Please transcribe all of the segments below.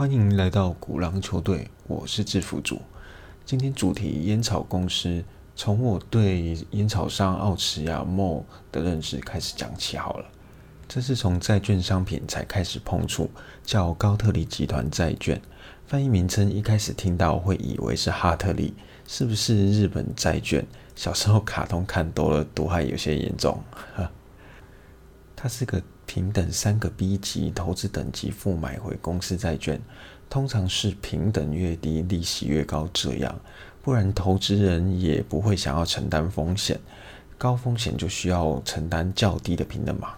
欢迎来到古狼球队，我是制服组。今天主题烟草公司，从我对烟草商奥驰亚莫的认识开始讲起好了。这是从债券商品才开始碰触，叫高特利集团债券。翻译名称一开始听到会以为是哈特利，是不是日本债券？小时候卡通看多了，毒害有些严重。它是个平等三个 B 级投资等级付买回公司债券，通常是平等越低，利息越高，这样不然投资人也不会想要承担风险。高风险就需要承担较低的平等嘛。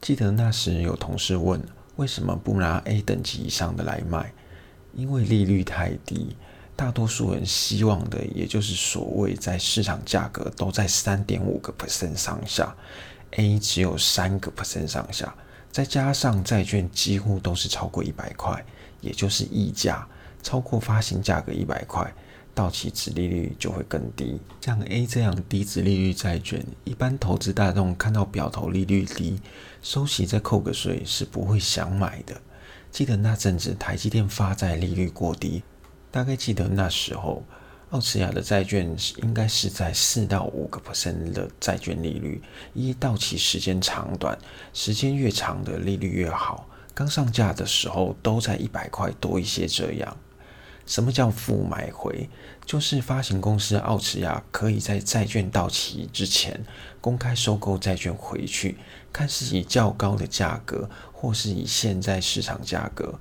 记得那时有同事问，为什么不拿 A 等级以上的来卖？因为利率太低，大多数人希望的也就是所谓在市场价格都在三点五个 percent 上下，A 只有三个 percent 上下，再加上债券几乎都是超过一百块，也就是溢价超过发行价格一百块。到期值利率就会更低。像 A 这样低值利率债券，一般投资大众看到表头利率低，收息再扣个税是不会想买的。记得那阵子台积电发债利率过低，大概记得那时候奥驰亚的债券应该是在四到五个 percent 的债券利率，依到期时间长短，时间越长的利率越好。刚上架的时候都在一百块多一些这样。什么叫负买回？就是发行公司奥驰亚可以在债券到期之前公开收购债券回去，看是以较高的价格，或是以现在市场价格，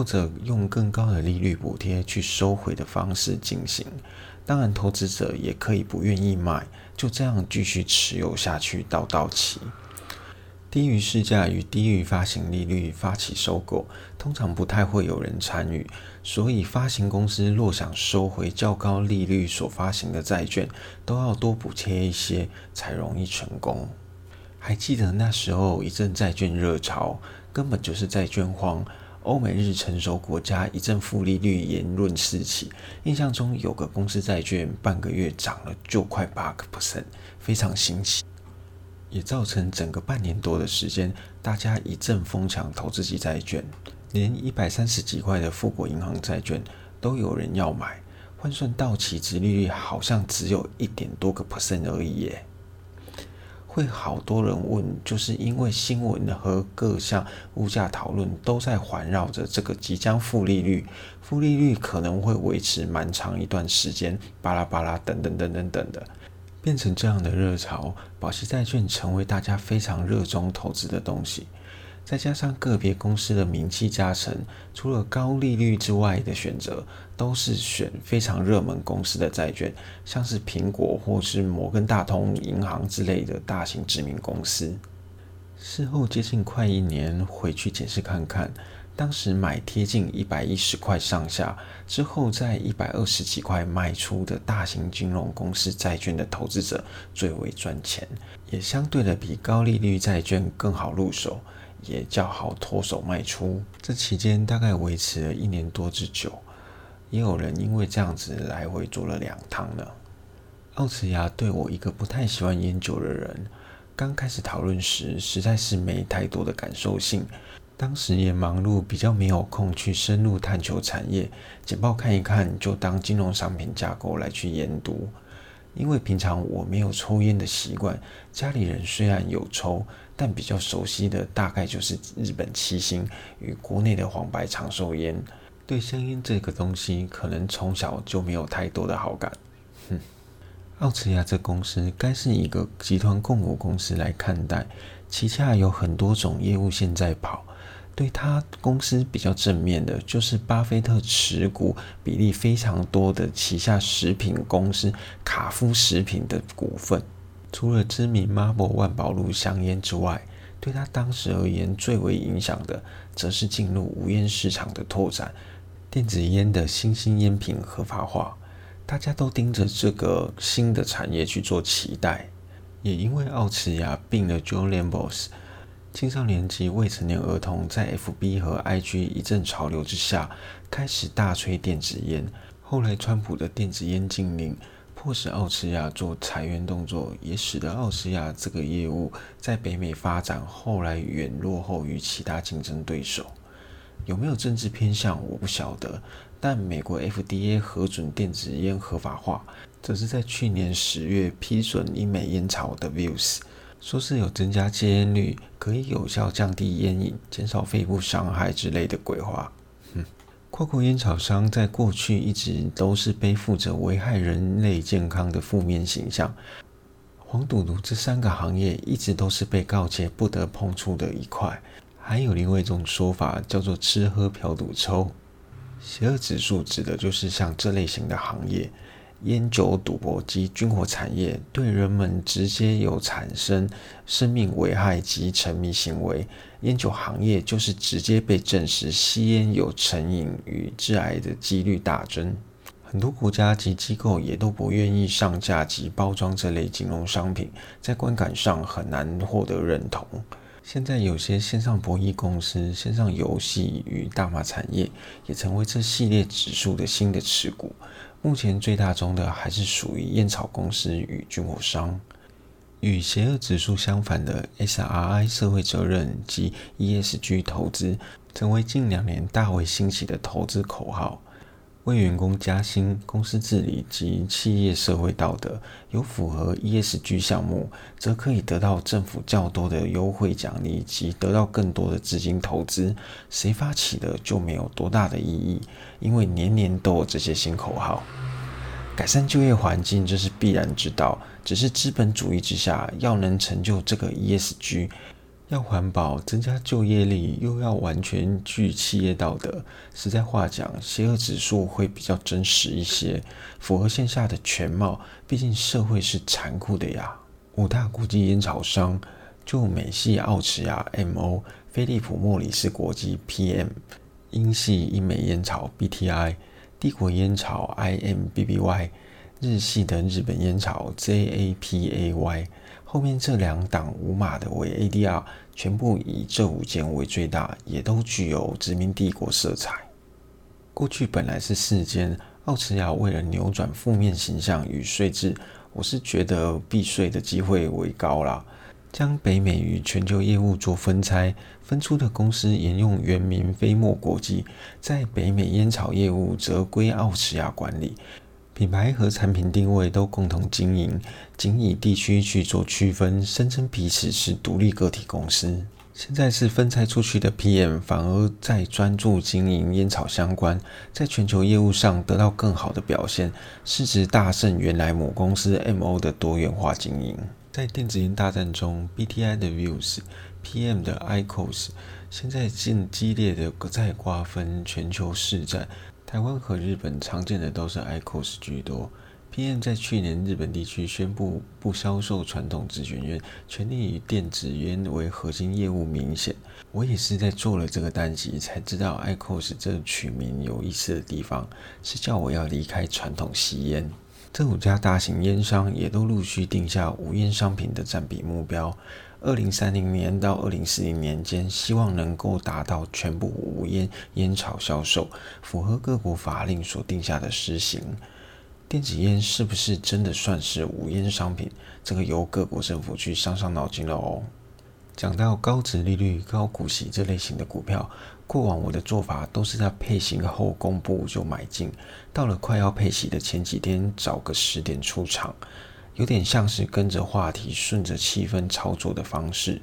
或者用更高的利率补贴去收回的方式进行。当然，投资者也可以不愿意卖，就这样继续持有下去到到期。低于市价与低于发行利率发起收购，通常不太会有人参与，所以发行公司若想收回较高利率所发行的债券，都要多补贴一些才容易成功。还记得那时候一阵债券热潮，根本就是债券荒，欧美日成熟国家一阵负利率言论四起，印象中有个公司债券半个月涨了就快八个 percent，非常新奇。也造成整个半年多的时间，大家一阵疯抢投资级债券，连一百三十几块的富国银行债券都有人要买，换算到期值利率好像只有一点多个 percent 而已耶。会好多人问，就是因为新闻和各项物价讨论都在环绕着这个即将负利率，负利率可能会维持蛮长一段时间，巴拉巴拉等等等等等的。变成这样的热潮，保息债券成为大家非常热衷投资的东西。再加上个别公司的名气加成，除了高利率之外的选择，都是选非常热门公司的债券，像是苹果或是摩根大通银行之类的大型知名公司。事后接近快一年，回去检视看看。当时买贴近一百一十块上下，之后在一百二十几块卖出的大型金融公司债券的投资者最为赚钱，也相对的比高利率债券更好入手，也较好脱手卖出。这期间大概维持了一年多之久，也有人因为这样子来回做了两趟呢。奥茨牙对我一个不太喜欢烟酒的人，刚开始讨论时实在是没太多的感受性。当时也忙碌，比较没有空去深入探求产业，简报看一看就当金融商品架构来去研读。因为平常我没有抽烟的习惯，家里人虽然有抽，但比较熟悉的大概就是日本七星与国内的黄白长寿烟。对香烟这个东西，可能从小就没有太多的好感。哼，奥驰亚这公司该是一个集团控股公司来看待，旗下有很多种业务线在跑。对他公司比较正面的，就是巴菲特持股比例非常多的旗下食品公司卡夫食品的股份。除了知名 Marble 万宝路香烟之外，对他当时而言最为影响的，则是进入无烟市场的拓展，电子烟的新兴烟品合法化。大家都盯着这个新的产业去做期待，也因为奥驰亚并了 Julian Boss。青少年及未成年儿童在 FB 和 IG 一阵潮流之下，开始大吹电子烟。后来，川普的电子烟禁令，迫使奥驰亚做裁员动作，也使得奥驰亚这个业务在北美发展后来远落后于其他竞争对手。有没有政治偏向我不晓得。但美国 FDA 核准电子烟合法化，则是在去年十月批准英美烟草的 Views，说是有增加戒烟率，可以有效降低烟瘾、减少肺部伤害之类的鬼话。跨国烟草商在过去一直都是背负着危害人类健康的负面形象。黄赌毒这三个行业一直都是被告诫不得碰触的一块。还有另外一种说法叫做“吃喝嫖赌抽”，邪恶指数指的就是像这类型的行业，烟酒赌博及军火产业对人们直接有产生生命危害及沉迷行为。烟酒行业就是直接被证实吸烟有成瘾与致癌的几率大增。很多国家及机构也都不愿意上架及包装这类金融商品，在观感上很难获得认同。现在有些线上博弈公司、线上游戏与大麻产业也成为这系列指数的新的持股。目前最大宗的还是属于烟草公司与军火商。与邪恶指数相反的 SRI 社会责任及 ESG 投资，成为近两年大为兴起的投资口号。为员工加薪、公司治理及企业社会道德有符合 ESG 项目，则可以得到政府较多的优惠奖励及得到更多的资金投资。谁发起的就没有多大的意义，因为年年都有这些新口号。改善就业环境这是必然之道，只是资本主义之下要能成就这个 ESG。要环保、增加就业力，又要完全具企业道德。实在话讲，邪恶指数会比较真实一些，符合线下的全貌。毕竟社会是残酷的呀。五大国际烟草商，就美系奥驰亚 （MO）、飞利浦莫里斯国际 （PM）、英系英美烟草 （BTI）、帝国烟草 （IMBBY）、日系的日本烟草 （JAPAY）。后面这两档五码的为 ADR，全部以这五件为最大，也都具有殖民帝国色彩。过去本来是四间，奥驰雅为了扭转负面形象与税制，我是觉得避税的机会为高啦，将北美与全球业务做分拆，分出的公司沿用原名飞墨国际，在北美烟草业务则归奥驰雅管理。品牌和产品定位都共同经营，仅以地区去做区分，声称彼此是独立个体公司。现在是分拆出去的 PM，反而在专注经营烟草相关，在全球业务上得到更好的表现，市值大胜原来母公司 MO 的多元化经营。在电子烟大战中，BTI 的 Views，PM 的 IQOS，现在正激烈的在瓜分全球市占。台湾和日本常见的都是 IQOS 居多。PM 在去年日本地区宣布不销售传统纸卷烟，全力以电子烟为核心业务。明显，我也是在做了这个单集才知道 IQOS 这取名有意思的地方，是叫我要离开传统吸烟。这五家大型烟商也都陆续定下无烟商品的占比目标。二零三零年到二零四零年间，希望能够达到全部无烟烟草销售，符合各国法令所定下的施行。电子烟是不是真的算是无烟商品？这个由各国政府去伤伤脑筋了哦。讲到高值利率、高股息这类型的股票，过往我的做法都是在配型后公布就买进，到了快要配息的前几天找个时点出场。有点像是跟着话题、顺着气氛操作的方式，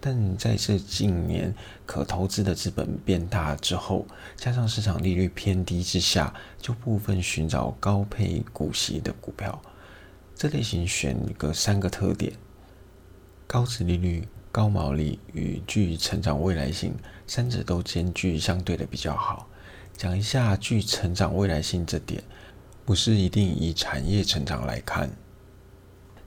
但在这近年可投资的资本变大之后，加上市场利率偏低之下，就部分寻找高配股息的股票。这类型选个三个特点：高值利率、高毛利与具成长未来性，三者都兼具相对的比较好。讲一下具成长未来性这点，不是一定以产业成长来看。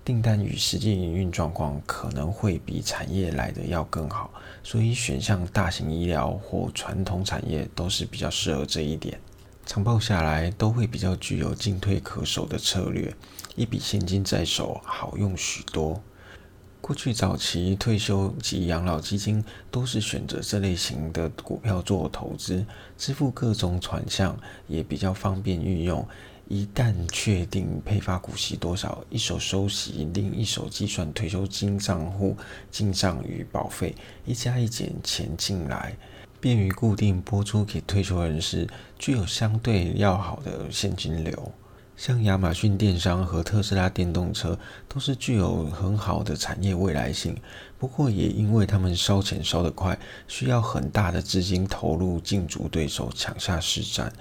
订单与实际营运状况可能会比产业来的要更好，所以选项大型医疗或传统产业都是比较适合这一点。长报下来都会比较具有进退可守的策略，一笔现金在手好用许多。过去早期退休及养老基金都是选择这类型的股票做投资，支付各种款项也比较方便运用。一旦确定配发股息多少，一手收息，另一手计算退休金账户进账与保费，一加一减钱进来，便于固定播出给退休人士，具有相对要好的现金流。像亚马逊电商和特斯拉电动车都是具有很好的产业未来性，不过也因为他们烧钱烧得快，需要很大的资金投入竞逐对手，抢下市占。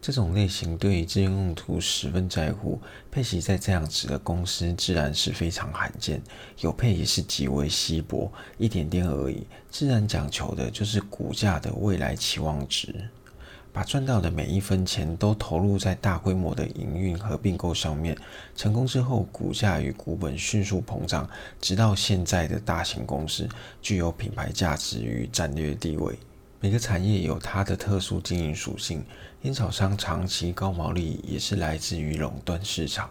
这种类型对于资源用途十分在乎，配息在这样子的公司自然是非常罕见，有配也是极为稀薄，一点点而已。自然讲求的就是股价的未来期望值。把赚到的每一分钱都投入在大规模的营运和并购上面，成功之后，股价与股本迅速膨胀，直到现在的大型公司具有品牌价值与战略地位。每个产业有它的特殊经营属性，烟草商长期高毛利也是来自于垄断市场。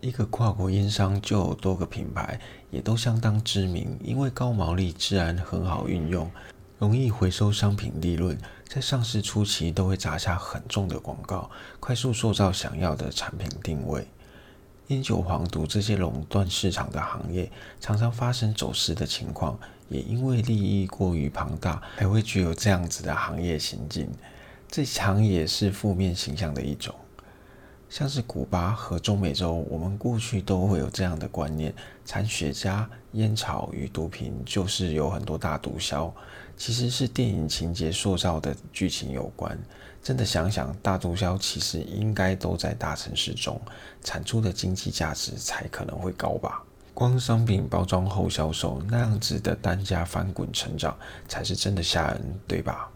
一个跨国烟商就有多个品牌，也都相当知名，因为高毛利自然很好运用。容易回收商品利润，在上市初期都会砸下很重的广告，快速塑造想要的产品定位。烟酒黄毒这些垄断市场的行业，常常发生走私的情况，也因为利益过于庞大，才会具有这样子的行业行径。这行也是负面形象的一种。像是古巴和中美洲，我们过去都会有这样的观念：产雪茄、烟草与毒品就是有很多大毒枭。其实是电影情节塑造的剧情有关。真的想想，大毒枭其实应该都在大城市中，产出的经济价值才可能会高吧？光商品包装后销售那样子的单价翻滚成长，才是真的吓人，对吧？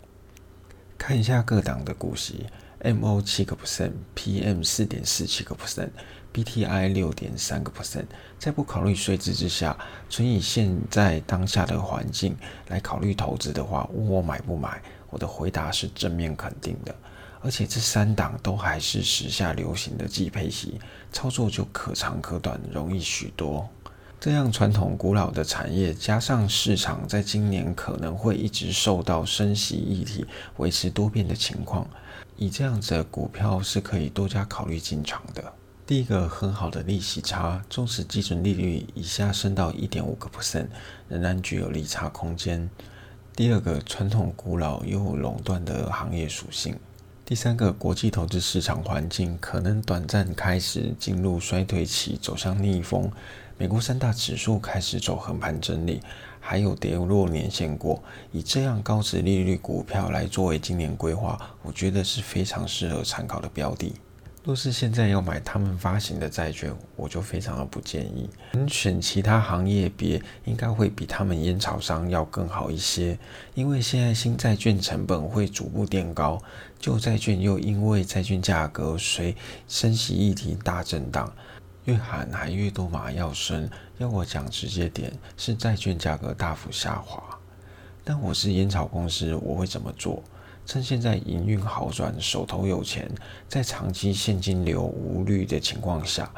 看一下各档的股息。M O 七个 percent，P M 四点四七个 percent，B T I 六点三个 percent，在不考虑税制之下，纯以现在当下的环境来考虑投资的话，问我买不买？我的回答是正面肯定的。而且这三档都还是时下流行的季配息，操作就可长可短，容易许多。这样传统古老的产业，加上市场在今年可能会一直受到升息议题维持多变的情况。以这样子的股票是可以多加考虑进场的。第一个很好的利息差，纵使基准利率以下升到一点五个 percent，仍然具有利差空间。第二个传统古老又垄断的行业属性。第三个国际投资市场环境可能短暂开始进入衰退期，走向逆风。美国三大指数开始走横盘整理。还有跌落年限过，以这样高值利率股票来作为今年规划，我觉得是非常适合参考的标的。若是现在要买他们发行的债券，我就非常的不建议。选其他行业别，应该会比他们烟草商要更好一些，因为现在新债券成本会逐步垫高，旧债券又因为债券价格随升息议题大震荡。越喊还越多马要升，要我讲直接点，是债券价格大幅下滑。但我是烟草公司，我会怎么做？趁现在营运好转，手头有钱，在长期现金流无虑的情况下，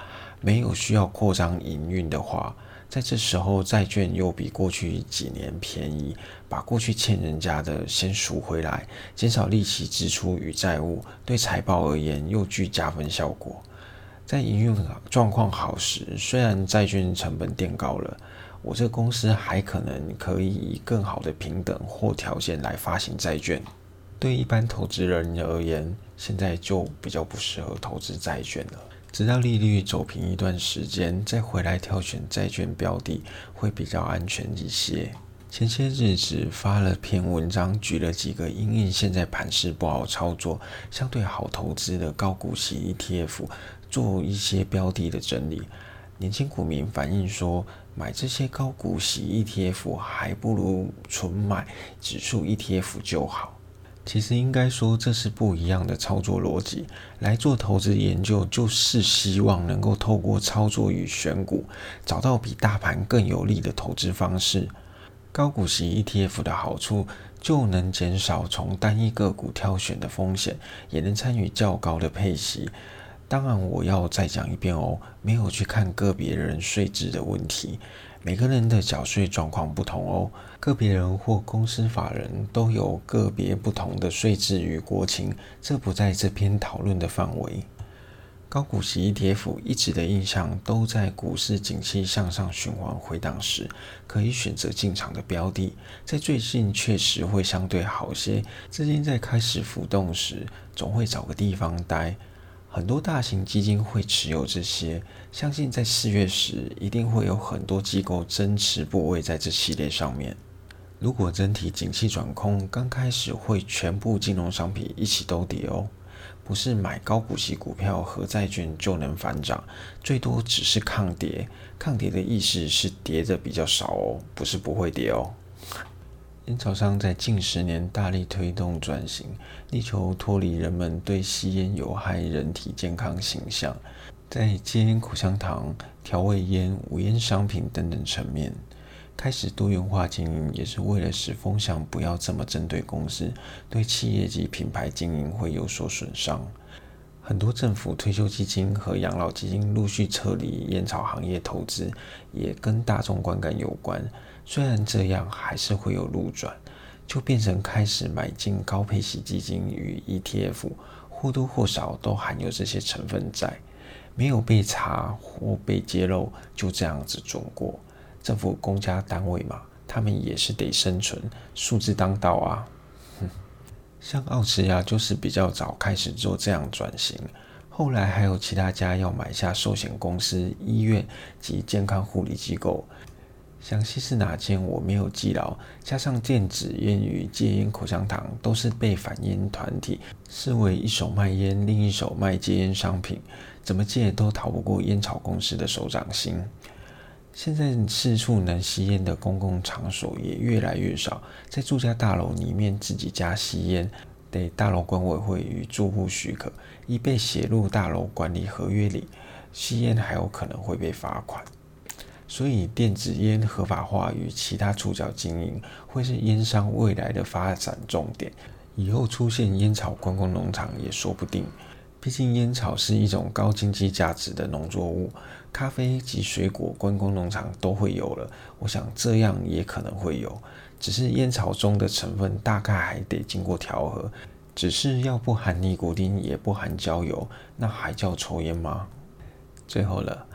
没有需要扩张营运的话，在这时候债券又比过去几年便宜，把过去欠人家的先赎回来，减少利息支出与债务，对财报而言又具加分效果。在营运状况好时，虽然债券成本垫高了，我这公司还可能可以以更好的平等或条件来发行债券。对一般投资人而言，现在就比较不适合投资债券了。直到利率走平一段时间，再回来挑选债券标的，会比较安全一些。前些日子发了篇文章，举了几个因应现在盘势不好操作、相对好投资的高股息 ETF。做一些标的的整理，年轻股民反映说，买这些高股息 ETF 还不如纯买指数 ETF 就好。其实应该说这是不一样的操作逻辑。来做投资研究，就是希望能够透过操作与选股，找到比大盘更有利的投资方式。高股息 ETF 的好处，就能减少从单一个股挑选的风险，也能参与较高的配息。当然，我要再讲一遍哦，没有去看个别人税制的问题，每个人的缴税状况不同哦，个别人或公司法人都有个别不同的税制与国情，这不在这篇讨论的范围。高股息 ETF 一直的印象都在股市景气向上循环回档时，可以选择进场的标的，在最近确实会相对好些。资金在开始浮动时，总会找个地方待。很多大型基金会持有这些，相信在四月时一定会有很多机构增持部位在这系列上面。如果整体景气转空，刚开始会全部金融商品一起都跌哦。不是买高股息股票和债券就能反涨，最多只是抗跌。抗跌的意思是跌的比较少哦，不是不会跌哦。烟草商在近十年大力推动转型，力求脱离人们对吸烟有害人体健康形象，在戒烟口香糖、调味烟、无烟商品等等层面。开始多元化经营，也是为了使风向不要这么针对公司，对企业及品牌经营会有所损伤。很多政府退休基金和养老基金陆续撤离烟草行业投资，也跟大众观感有关。虽然这样，还是会有路转，就变成开始买进高配息基金与 ETF，或多或少都含有这些成分在，没有被查或被揭露，就这样子准过。政府公家单位嘛，他们也是得生存，数字当道啊。像奥驰呀，就是比较早开始做这样转型，后来还有其他家要买下寿险公司、医院及健康护理机构，详细是哪间我没有记牢。加上电子烟与戒烟口香糖都是被反烟团体视为一手卖烟，另一手卖戒烟商品，怎么戒都逃不过烟草公司的手掌心。现在四处能吸烟的公共场所也越来越少，在住家大楼里面自己家吸烟，得大楼管委会与住户许可，一被写入大楼管理合约里，吸烟还有可能会被罚款。所以电子烟合法化与其他触角经营，会是烟商未来的发展重点。以后出现烟草观光农场也说不定。毕竟烟草是一种高经济价值的农作物，咖啡及水果观光农场都会有了。我想这样也可能会有，只是烟草中的成分大概还得经过调和。只是要不含尼古丁也不含焦油，那还叫抽烟吗？最后了，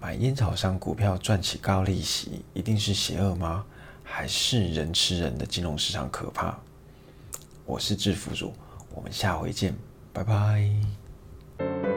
买烟草商股票赚起高利息，一定是邪恶吗？还是人吃人的金融市场可怕？我是制服主，我们下回见，拜拜。